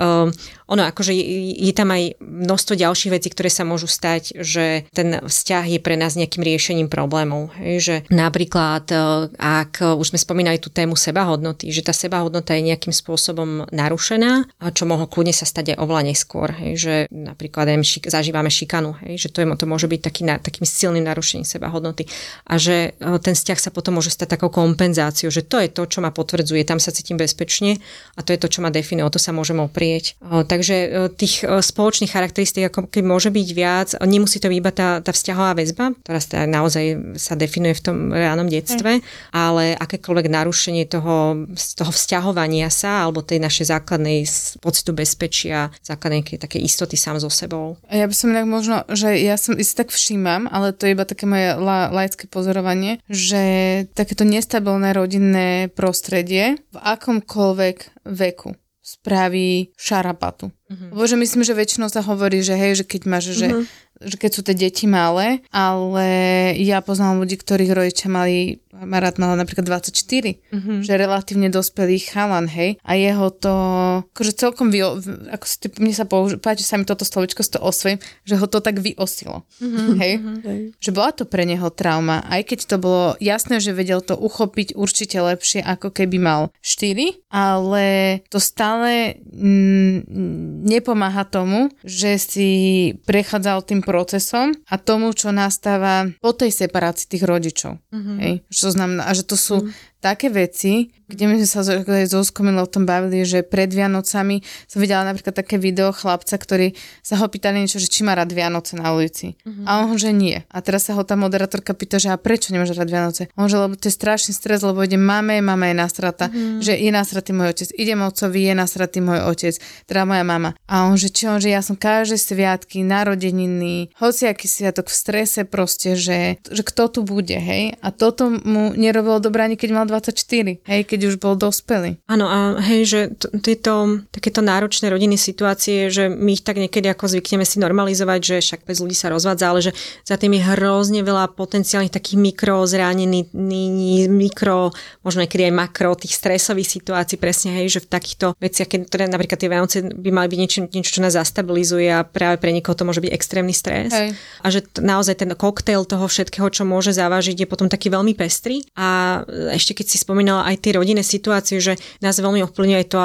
ono akože je, tam aj množstvo ďalších vecí, ktoré sa môžu stať, že ten vzťah je pre nás nejakým riešením problémov. Že napríklad, eh, ak už sme spomínali tú tému sebahodnoty, že tá sebahodnota je nejakým spôsobom narušená, čo mohlo kľudne sa stať aj oveľa neskôr. Že napríklad aj zažívame šikanu, že to, je, to môže byť taký, takým silným narušením sebahodnoty. A že ten vzťah sa potom môže stať takou kompenzáciou, že to je to, čo ma potvrdzuje, tam sa cítim bezpečne a to je to, čo ma definuje, o to sa môžeme oprieť. Takže tých spoločných charakteristík ako keď môže byť viac, nemusí to byť iba tá, tá vzťahová väzba, ktorá sa naozaj sa definuje v tom reálnom detstve, mm. ale akékoľvek narušenie toho, toho vzťahovania sa alebo tej našej základnej pocitu bezpečia, základnej také istoty sám so sebou. Ja by som inak možno, že ja som si tak všímam, ale to je iba také moje la, laické pozorovanie, že takéto nestabilné rodinné prostredie v akomkoľvek veku spraví šarapatu. Uh-huh. Lebo že myslím, že väčšinou sa hovorí, že hej, že keď máš, že uh-huh že keď sú tie deti malé, ale ja poznám ľudí, ktorých rodičia mali, Marat mal napríklad 24, mm-hmm. že relatívne dospelý chalan, hej, a jeho to, akože celkom vy, ako si, mne sa použi, páči sa mi toto slovičko s to osvojím, že ho to tak vyosilo, mm-hmm. hej, mm-hmm. že bola to pre neho trauma, aj keď to bolo jasné, že vedel to uchopiť určite lepšie, ako keby mal 4, ale to stále mm, nepomáha tomu, že si prechádzal tým procesom a tomu, čo nastáva po tej separácii tých rodičov. Mm-hmm. Hej? Čo znamená, a že to sú mm-hmm také veci, kde my sme sa aj so o tom bavili, že pred Vianocami som videla napríklad také video chlapca, ktorý sa ho pýtali niečo, že či má rád Vianoce na ulici. Uh-huh. A on že nie. A teraz sa ho tá moderátorka pýta, že a prečo nemáš rád Vianoce? On že lebo to je strašný stres, lebo ide mame, mama je nastrata, uh-huh. že je nasratý môj otec, ide otcovi, je nasratý môj otec, teda moja mama. A on že čo, on, že ja som každé sviatky, narodeniny, hociaký sviatok v strese proste, že, že kto tu bude, hej? A toto mu nerobilo dobré ani keď mal 24, hej, keď už bol dospelý. Áno, a hej, že t- tieto takéto náročné rodiny situácie, že my ich tak niekedy ako zvykneme si normalizovať, že však bez ľudí sa rozvádza, ale že za tým je hrozne veľa potenciálnych takých mikro zranení, mikro, možno niekedy aj makro, tých stresových situácií, presne hej, že v takýchto veciach, keď teda napríklad tie Vianoce by mali byť niečo, niečo, čo nás zastabilizuje a práve pre niekoho to môže byť extrémny stres. Hej. A že t- naozaj ten koktail toho všetkého, čo môže závažiť, je potom taký veľmi pestrý. A ešte keď si spomínala aj tie rodinné situácie, že nás veľmi ovplyvňuje aj to,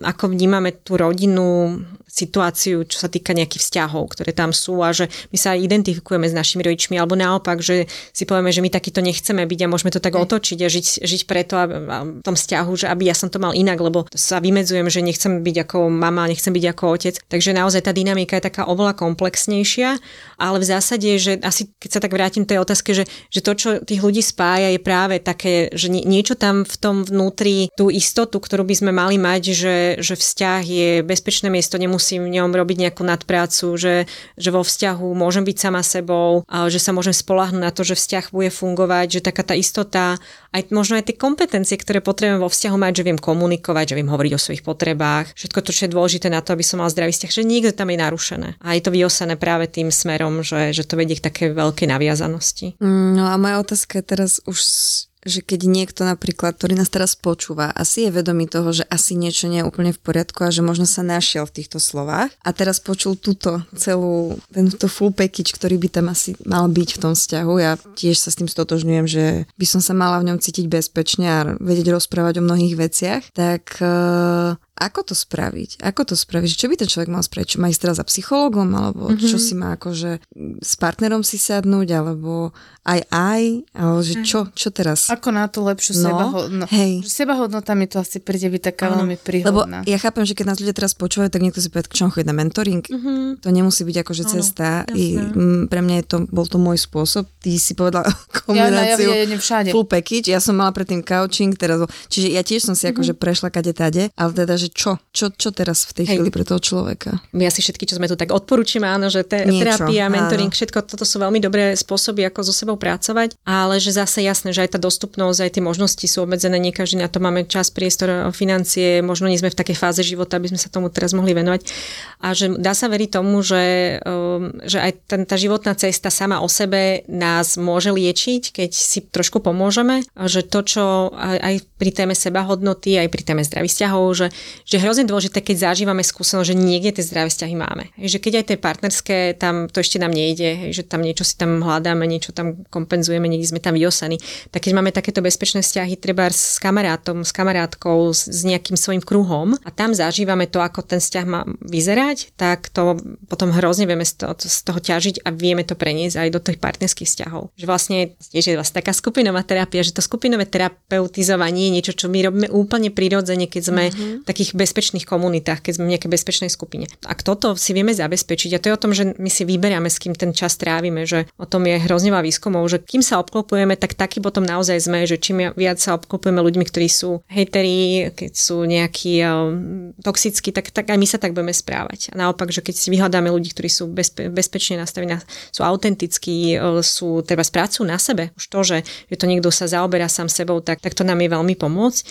ako vnímame tú rodinu, situáciu, čo sa týka nejakých vzťahov, ktoré tam sú a že my sa identifikujeme s našimi rodičmi, alebo naopak, že si povieme, že my takýto nechceme byť a môžeme to tak otočiť a žiť, žiť preto a, a v tom vzťahu, že aby ja som to mal inak, lebo sa vymedzujem, že nechcem byť ako mama, nechcem byť ako otec. Takže naozaj tá dynamika je taká oveľa komplexnejšia, ale v zásade, že asi keď sa tak vrátim tej otázke, že, že to, čo tých ľudí spája, je práve také, že niečo tam v tom vnútri, tú istotu, ktorú by sme mali mať, že, že vzťah je bezpečné miesto, nemusí nemusím v ňom robiť nejakú nadprácu, že, že vo vzťahu môžem byť sama sebou, že sa môžem spolahnúť na to, že vzťah bude fungovať, že taká tá istota, aj možno aj tie kompetencie, ktoré potrebujem vo vzťahu mať, že viem komunikovať, že viem hovoriť o svojich potrebách, všetko to, čo je dôležité na to, aby som mal zdravý vzťah, že niekto tam je narušené. A je to vyosené práve tým smerom, že, že to vedie k také veľkej naviazanosti. Mm, no a moja otázka je teraz už že keď niekto napríklad, ktorý nás teraz počúva, asi je vedomý toho, že asi niečo nie je úplne v poriadku a že možno sa našiel v týchto slovách a teraz počul túto celú, tento full package, ktorý by tam asi mal byť v tom vzťahu. Ja tiež sa s tým stotožňujem, že by som sa mala v ňom cítiť bezpečne a vedieť rozprávať o mnohých veciach, tak uh, ako to spraviť? Ako to spraviť? Čo by ten človek mal spraviť? Čo má ísť teraz za psychologom? Alebo mm-hmm. čo si má akože s partnerom si sadnúť? Alebo aj aj? Alebo že čo? Čo teraz? Ako na to lepšiu no, sebahodnotu? Hej. Sebahodnota mi to asi príde byť taká ano. veľmi príhodná. Lebo ja chápem, že keď nás ľudia teraz počúvajú, tak niekto si povie, čo chodí na mentoring. Mm-hmm. To nemusí byť akože ano, cesta. I, m, pre mňa je to, bol to môj spôsob. Ty si povedala kombináciu ja, ja, ja, všade. full package. Ja som mala predtým couching, teraz, čiže ja tiež som si mm-hmm. akože prešla kade tade, ale teda, že že čo? Čo, čo teraz v tej chvíli pre toho človeka? My asi všetky, čo sme tu tak odporúčime, áno, že te, terapia, mentoring, áno. všetko toto sú veľmi dobré spôsoby, ako so sebou pracovať, ale že zase jasné, že aj tá dostupnosť, aj tie možnosti sú obmedzené, nie každý na to máme čas, priestor, financie, možno nie sme v takej fáze života, aby sme sa tomu teraz mohli venovať. A že dá sa veriť tomu, že, um, že aj ten, tá životná cesta sama o sebe nás môže liečiť, keď si trošku pomôžeme, že to, čo aj, pri téme sebahodnoty, aj pri téme zdravých vzťahov, že že hrozne dôležité, keď zažívame skúsenosť, že niekde tie zdravé vzťahy máme. Že keď aj tie partnerské, tam to ešte nám nejde, že tam niečo si tam hľadáme, niečo tam kompenzujeme, niekde sme tam vyosaní. Tak keď máme takéto bezpečné vzťahy, treba s kamarátom, s kamarátkou, s, s nejakým svojim kruhom a tam zažívame to, ako ten vzťah má vyzerať, tak to potom hrozne vieme z toho, z toho ťažiť a vieme to preniesť aj do tých partnerských vzťahov. Že vlastne tiež je vlastne taká skupinová terapia, že to skupinové terapeutizovanie je niečo, čo my robíme úplne prirodzene, keď sme mm-hmm. takí takých bezpečných komunitách, keď sme v nejakej bezpečnej skupine. Ak toto si vieme zabezpečiť, a to je o tom, že my si vyberiame, s kým ten čas trávime, že o tom je hrozne veľa výskumov, že kým sa obklopujeme, tak taký potom naozaj sme, že čím viac sa obklopujeme ľuďmi, ktorí sú hejteri, keď sú nejakí um, toxickí, tak, tak aj my sa tak budeme správať. A naopak, že keď si vyhľadáme ľudí, ktorí sú bezpe- bezpečne nastavení, sú autentickí, sú treba prácu na sebe, už to, že, že to niekto sa zaoberá sám sebou, tak, tak to nám je veľmi pomôcť.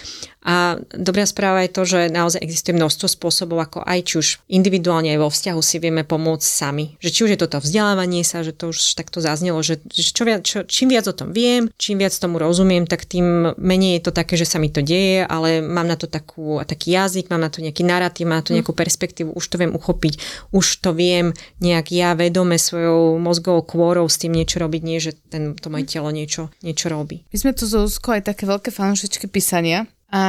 A dobrá správa je to, že naozaj existuje množstvo spôsobov, ako aj či už individuálne aj vo vzťahu si vieme pomôcť sami. Že či už je toto vzdelávanie sa, že to už takto zaznelo, že, že čo viac, čo, čím viac o tom viem, čím viac tomu rozumiem, tak tým menej je to také, že sa mi to deje, ale mám na to takú, taký jazyk, mám na to nejaký narratív, mám na to hm. nejakú perspektívu, už to viem uchopiť, už to viem nejak ja vedome svojou mozgovou kôrou s tým niečo robiť, nie že ten, to moje telo niečo, niečo robí. My sme tu zo aj také veľké fanúšičky písania a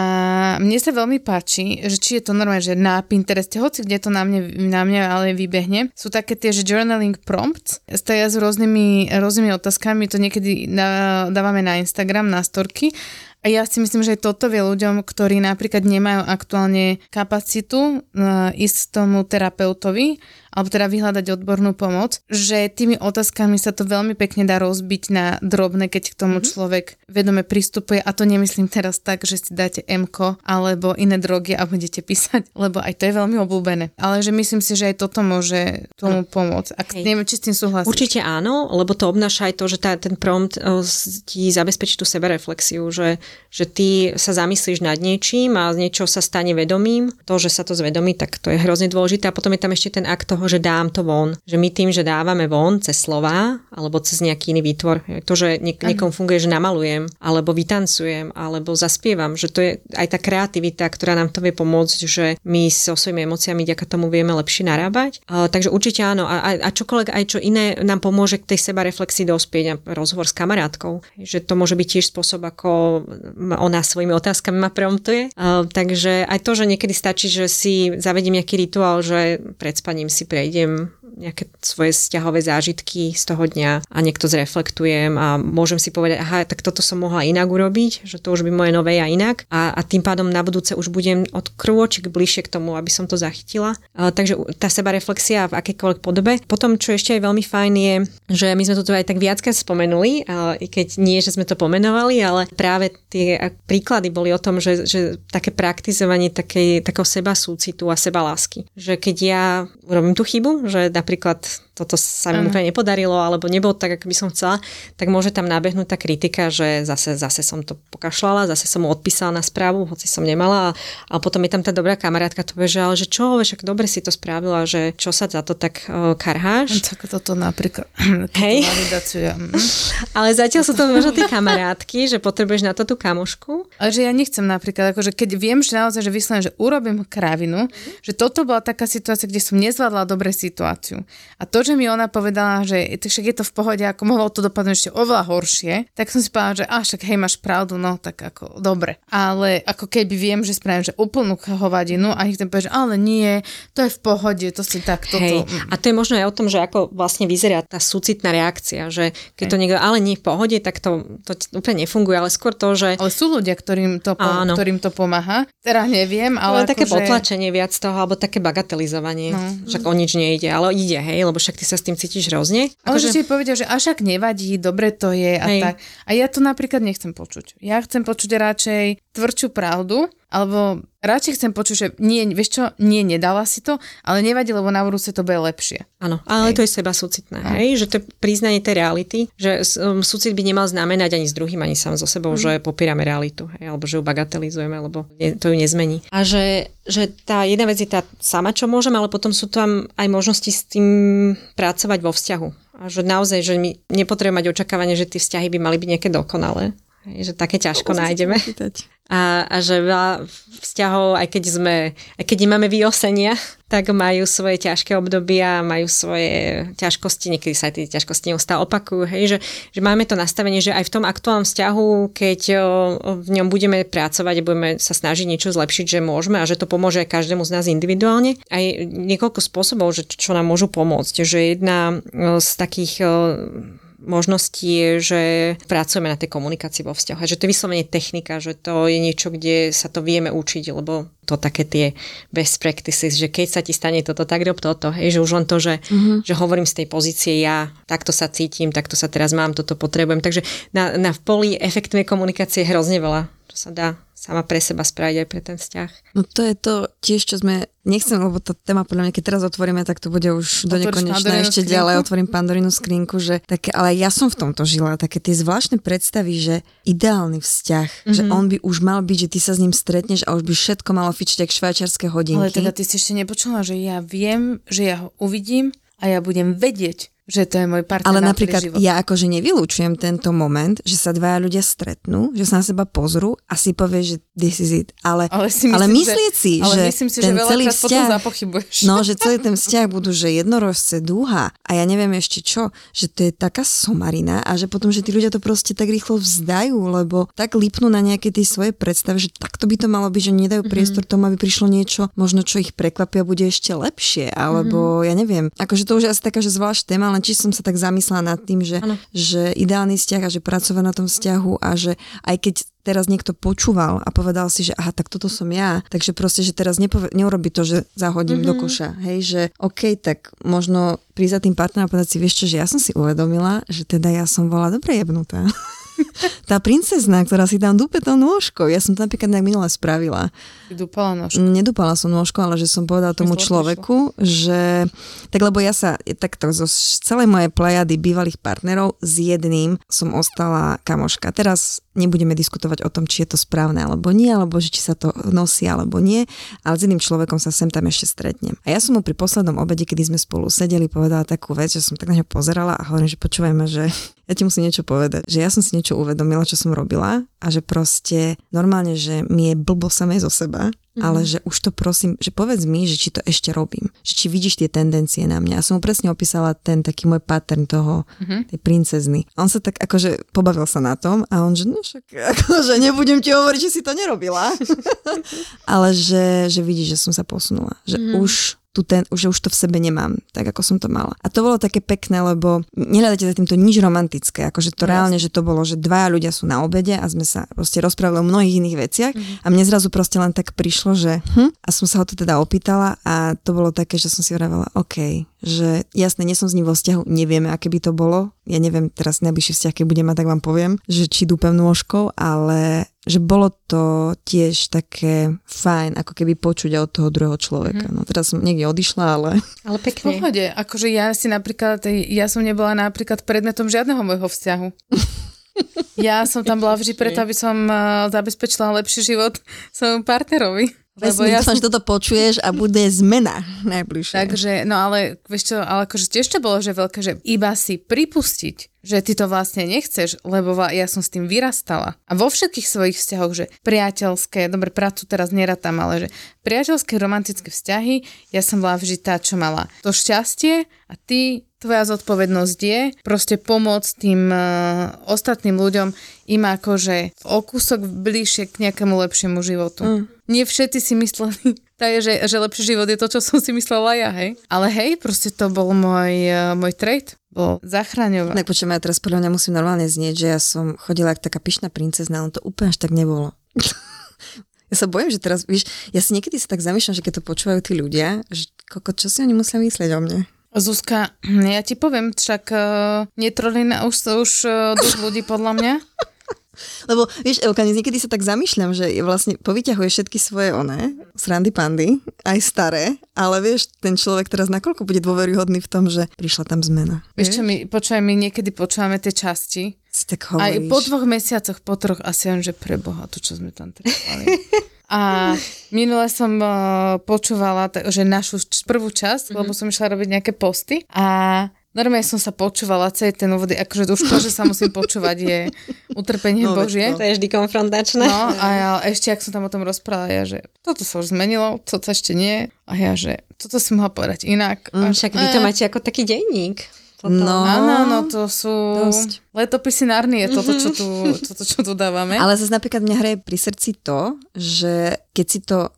mne sa veľmi páči, že či je to normálne, že na Pintereste, hoci kde to na mne, na mňa ale vybehne, sú také tie, že journaling prompts, stoja s rôznymi, rôznymi otázkami, to niekedy dávame na Instagram, na storky. A ja si myslím, že toto vie ľuďom, ktorí napríklad nemajú aktuálne kapacitu uh, ísť tomu terapeutovi, alebo teda vyhľadať odbornú pomoc, že tými otázkami sa to veľmi pekne dá rozbiť na drobné, keď k tomu mm-hmm. človek vedome pristupuje a to nemyslím teraz tak, že si dáte MK alebo iné drogy a budete písať, lebo aj to je veľmi obľúbené. Ale že myslím si, že aj toto môže tomu pomôcť. Ak Hej. neviem, či s tým súhlasíš. Určite áno, lebo to obnáša aj to, že tá, ten prompt o, ti zabezpečí tú sebereflexiu, že, že ty sa zamyslíš nad niečím a niečo sa stane vedomím. To, že sa to zvedomí, tak to je hrozne dôležité. A potom je tam ešte ten akt toho, že dám to von. Že my tým, že dávame von cez slova alebo cez nejaký iný výtvor, to, že niek- niekom funguje, že namalujem, alebo vytancujem, alebo zaspievam, že to je aj tá kreativita, ktorá nám to vie pomôcť, že my so svojimi emóciami ďaká tomu vieme lepšie narábať. Uh, takže určite áno. A, a čokoľvek aj čo iné nám pomôže k tej seba reflexii dospieť. A rozhovor s kamarátkou. Že to môže byť tiež spôsob, ako ona svojimi otázkami ma promptuje. Uh, takže aj to, že niekedy stačí, že si zavedím nejaký rituál, že pred spaním si prejdem nejaké svoje vzťahové zážitky z toho dňa a niekto zreflektujem a môžem si povedať, aha, tak toto som mohla inak urobiť, že to už by moje nové ja inak a, a tým pádom na budúce už budem od krôčik bližšie k tomu, aby som to zachytila. A, takže tá seba reflexia v akékoľvek podobe. Potom, čo ešte je veľmi fajn je, že my sme to tu aj tak viackrát spomenuli, a, i keď nie, že sme to pomenovali, ale práve tie príklady boli o tom, že, že také praktizovanie takej, takého seba súcitu a seba lásky. Že keď ja urobím tú chybu, že napríklad toto sa mi úplne nepodarilo, alebo nebolo tak, ako by som chcela, tak môže tam nabehnúť tá kritika, že zase, zase som to pokašľala, zase som mu odpísala na správu, hoci som nemala. A, a potom je tam tá dobrá kamarátka, to že ale že čo, však dobre si to spravila, že čo sa za to tak uh, karháš. Tak toto napríklad. Hej. Mhm. ale zatiaľ sú to možno tie kamarátky, že potrebuješ na to tú kamošku. Ale že ja nechcem napríklad, akože keď viem, že naozaj, že vyslovene, že urobím kravinu, že toto bola taká situácia, kde som nezvládla dobre situáciu. A to, že mi ona povedala, že však je to v pohode, ako mohlo to dopadnúť ešte oveľa horšie, tak som si povedala, že a však hej, máš pravdu, no tak ako dobre. Ale ako keby viem, že spravím, že úplnú hovadinu a ten povie, že ale nie, to je v pohode, to si tak toto. Hej. A to je možno aj o tom, že ako vlastne vyzerá tá súcitná reakcia, že keď hej. to niekto, ale nie v pohode, tak to, to úplne nefunguje, ale skôr to, že... Ale sú ľudia, ktorým to, po, ktorým to pomáha. Teraz neviem, ale... ale také že... potlačenie viac toho, alebo také bagatelizovanie. No. Však o nič nejde, ale ide, hej, lebo však ty sa s tým cítiš hrozne. Ale že si povedia, že až ak nevadí, dobre to je a Hej. tak. A ja to napríklad nechcem počuť. Ja chcem počuť radšej tvrdšiu pravdu, alebo radšej chcem počuť, že nie, vieš čo, nie, nedala si to, ale nevadí, lebo na budúce to bude lepšie. Áno, ale hej. to je seba súcitné, hej, že to je priznanie tej reality, že um, súcit by nemal znamenať ani s druhým, ani sám so sebou, mm. že popierame realitu, hej, alebo že ju bagatelizujeme, lebo to ju nezmení. A že, že tá jedna vec je tá sama, čo môžem, ale potom sú tam aj možnosti s tým pracovať vo vzťahu. A že naozaj, že my nepotrebujeme mať očakávanie, že tie vzťahy by mali byť nejaké dokonalé, že také ťažko nájdeme. A, a že veľa vzťahov, aj keď sme, aj keď nemáme vyosenia, tak majú svoje ťažké obdobia, majú svoje ťažkosti, niekedy sa aj tie ťažkosti neustále opakujú, hej, že, že máme to nastavenie, že aj v tom aktuálnom vzťahu, keď o, v ňom budeme pracovať a budeme sa snažiť niečo zlepšiť, že môžeme a že to pomôže aj každému z nás individuálne. Aj niekoľko spôsobov, že čo nám môžu pomôcť, že jedna z takých možností je, že pracujeme na tej komunikácii vo vzťahu. Že to je vyslovene technika, že to je niečo, kde sa to vieme učiť, lebo to také tie best practices, že keď sa ti stane toto, tak rob toto. Hej, že už len to, že, uh-huh. že hovorím z tej pozície ja, takto sa cítim, takto sa teraz mám, toto potrebujem. Takže na, na poli efektívnej komunikácie je hrozne veľa, čo sa dá sama pre seba spraviť aj pre ten vzťah. No to je to tiež, čo sme, nechcem, lebo tá téma podľa mňa, keď teraz otvoríme, tak to bude už do nekonečna ešte skrinku? ďalej, otvorím Pandorinu skrinku, že také, ale ja som v tomto žila, také tie zvláštne predstavy, že ideálny vzťah, mm-hmm. že mhm. on by už mal byť, že ty sa s ním stretneš a už by všetko malo fičiť ako švajčiarske hodinky. Ale teda ty si ešte nepočula, že ja viem, že ja ho uvidím a ja budem vedieť, že to je môj partner Ale napríklad život. ja akože nevylúčujem tento moment, že sa dvaja ľudia stretnú, že sa na seba pozrú a si povie, že this is it. Ale, ale, si myslím, ale myslieť si, ale že myslím si, ten že celý vzťah, no, že celý ten vzťah budú, že jednorožce, dúha a ja neviem ešte čo, že to je taká somarina a že potom, že tí ľudia to proste tak rýchlo vzdajú, lebo tak lípnú na nejaké tie svoje predstavy, že takto by to malo byť, že nedajú mm-hmm. priestor tomu, aby prišlo niečo, možno čo ich prekvapia, bude ešte lepšie, alebo mm-hmm. ja neviem. Akože to už je asi taká, že zvlášť téma, len či som sa tak zamyslela nad tým, že, že ideálny vzťah a že pracovať na tom vzťahu a že aj keď teraz niekto počúval a povedal si, že aha, tak toto som ja, takže proste, že teraz nepove- neurobi to, že zahodím mm-hmm. do koša, hej, že OK, tak možno prísť za tým partnerom a povedať si, vieš čo, že ja som si uvedomila, že teda ja som bola dobre jebnutá. tá princezna, ktorá si tam dupe tou nôžkou. Ja som to napríklad nejak minule spravila. Dúpala nôžku. Nedúpala som nôžkou, ale že som povedala tomu človeku, že... Tak lebo ja sa takto zo celej mojej plejady bývalých partnerov s jedným som ostala kamoška. Teraz nebudeme diskutovať o tom, či je to správne alebo nie, alebo že či sa to nosí alebo nie, ale s jedným človekom sa sem tam ešte stretnem. A ja som mu pri poslednom obede, kedy sme spolu sedeli, povedala takú vec, že som tak na ňo pozerala a hovorím, že počúvajme, že ja ti musím niečo povedať, že ja som si niečo uvedomila, čo som robila a že proste normálne, že mi je blbo samé zo seba, mm-hmm. ale že už to prosím, že povedz mi, že či to ešte robím, že či vidíš tie tendencie na mňa. A som mu presne opísala ten taký môj pattern toho, mm-hmm. tej princezny. A on sa tak akože pobavil sa na tom a on, že no však akože nebudem ti hovoriť, že si to nerobila. ale že, že vidíš, že som sa posunula. Že mm-hmm. už tu ten, že už to v sebe nemám, tak ako som to mala. A to bolo také pekné, lebo nehľadáte za týmto nič romantické, akože to yes. reálne, že to bolo, že dvaja ľudia sú na obede a sme sa proste rozprávali o mnohých iných veciach mm-hmm. a mne zrazu proste len tak prišlo, že hm, a som sa ho to teda opýtala a to bolo také, že som si vravela, OK, že jasne, nie som s ním vo vzťahu, nevieme, aké by to bolo, ja neviem teraz najbližší vzťah, keď budem mať, tak vám poviem, že či dúpem nôžkou, ale že bolo to tiež také fajn, ako keby počuť od toho druhého človeka. Mm-hmm. No teraz som niekde odišla, ale... Ale pekne. V pohode, akože ja si napríklad, ja som nebola napríklad predmetom žiadneho môjho vzťahu. Ja som tam bola vždy preto, aby som uh, zabezpečila lepší život svojom partnerovi. Lebo ja som... že toto počuješ a bude zmena najbližšie. Takže, no ale, vieš čo, ale akože tiež to bolo, že veľké, že iba si pripustiť, že ty to vlastne nechceš, lebo ja som s tým vyrastala. A vo všetkých svojich vzťahoch, že priateľské, dobre, prácu teraz neratám, ale že priateľské, romantické vzťahy, ja som bola vždy tá, čo mala to šťastie a ty tvoja zodpovednosť je proste pomôcť tým uh, ostatným ľuďom im akože o kúsok bližšie k nejakému lepšiemu životu. Mm. Nie všetci si mysleli, že, že lepší život je to, čo som si myslela ja, hej. Ale hej, proste to bol môj, uh, môj trade bol zachraňovať. Tak počujem, ja teraz podľa mňa musím normálne znieť, že ja som chodila ako taká pyšná princezna, ale to úplne až tak nebolo. ja sa bojím, že teraz, víš, ja si niekedy sa tak zamýšľam, že keď to počúvajú tí ľudia, že koko, čo si oni musia myslieť o mne? Zuzka, ja ti poviem, však uh, netrolina už, už uh, dosť ľudí podľa mňa. Lebo vieš, Elka, niekedy sa tak zamýšľam, že vlastne povyťahuje všetky svoje oné, srandy pandy, aj staré, ale vieš, ten človek teraz nakoľko bude dôveryhodný v tom, že prišla tam zmena. Vieš čo, my, počúvaj, my niekedy počúvame tie časti. Si tak hovoríš. Aj po dvoch mesiacoch, po troch, asi len, že preboha, to čo sme tam trepali. A minule som uh, počúvala, t- že našu prvú časť, mm-hmm. lebo som išla robiť nejaké posty a Normálne som sa počúvala celý ten úvod, akože už to, že sa musím počúvať je utrpenie no, Božie. To je vždy konfrontačné. No a ja, ešte, ak som tam o tom rozprávala, ja, že toto sa už zmenilo, toto ešte nie. A ja, že toto som mohla povedať inak. Mm, však vy to máte ako taký denník. Toto. No, áno, no to sú dosť. letopisy Narnie, toto, čo tu, toto, čo tu dávame. Ale zase napríklad mňa hraje pri srdci to, že keď si to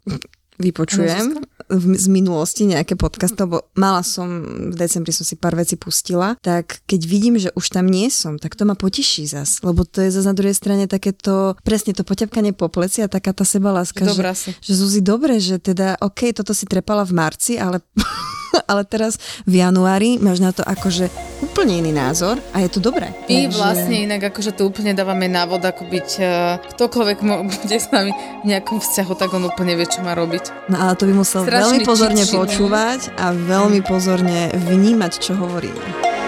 vypočujem z minulosti nejaké podcast, lebo mala som, v decembri som si pár vecí pustila, tak keď vidím, že už tam nie som, tak to ma poteší zas, lebo to je zase na druhej strane takéto, presne to poťapkanie po pleci a taká tá sebaláska, že, že Zuzi, dobre, že teda, OK, toto si trepala v marci, ale ale teraz v januári máš na to akože úplne iný názor a je to dobré. My Takže... vlastne inak akože tu úplne dávame návod, ako byť uh, ktokoľvek bude s nami v nejakom vzťahu, tak on úplne vie, čo má robiť. No ale to by musel Strašný veľmi pozorne či, či, počúvať a veľmi pozorne vnímať, čo hovoríme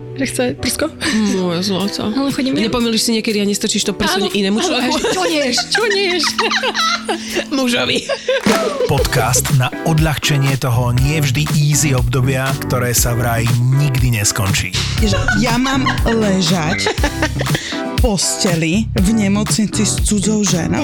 chce prsko. Moje zlato. Ale chodím ja. Si niekedy a nestrčíš to prso inému človeku? Čo nieš, čo nieš? Mužovi. Podcast na odľahčenie toho nie vždy easy obdobia, ktoré sa vraj nikdy neskončí. ja mám ležať posteli v nemocnici s cudzou ženou.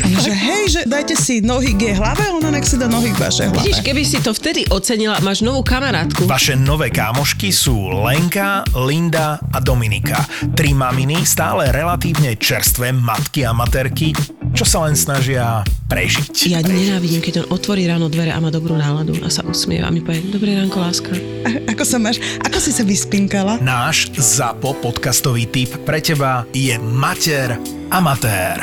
Že hej, že dajte si nohy k jej hlave, ona nech si dá nohy k vašej hlave. Vidíš, keby si to vtedy ocenila, máš novú kamarátku. Vaše nové kámošky sú Lenka, Linda a Dominika. Tri maminy, stále relatívne čerstvé matky a materky, čo sa len snažia prežiť. Ja nenávidím, keď on otvorí ráno dvere a má dobrú náladu a sa usmieva a mi povie, dobré ránko, láska. A- ako sa máš? Ako si sa vyspinkala? Náš ZAPO podcastový tip pre teba je Mater Amatér.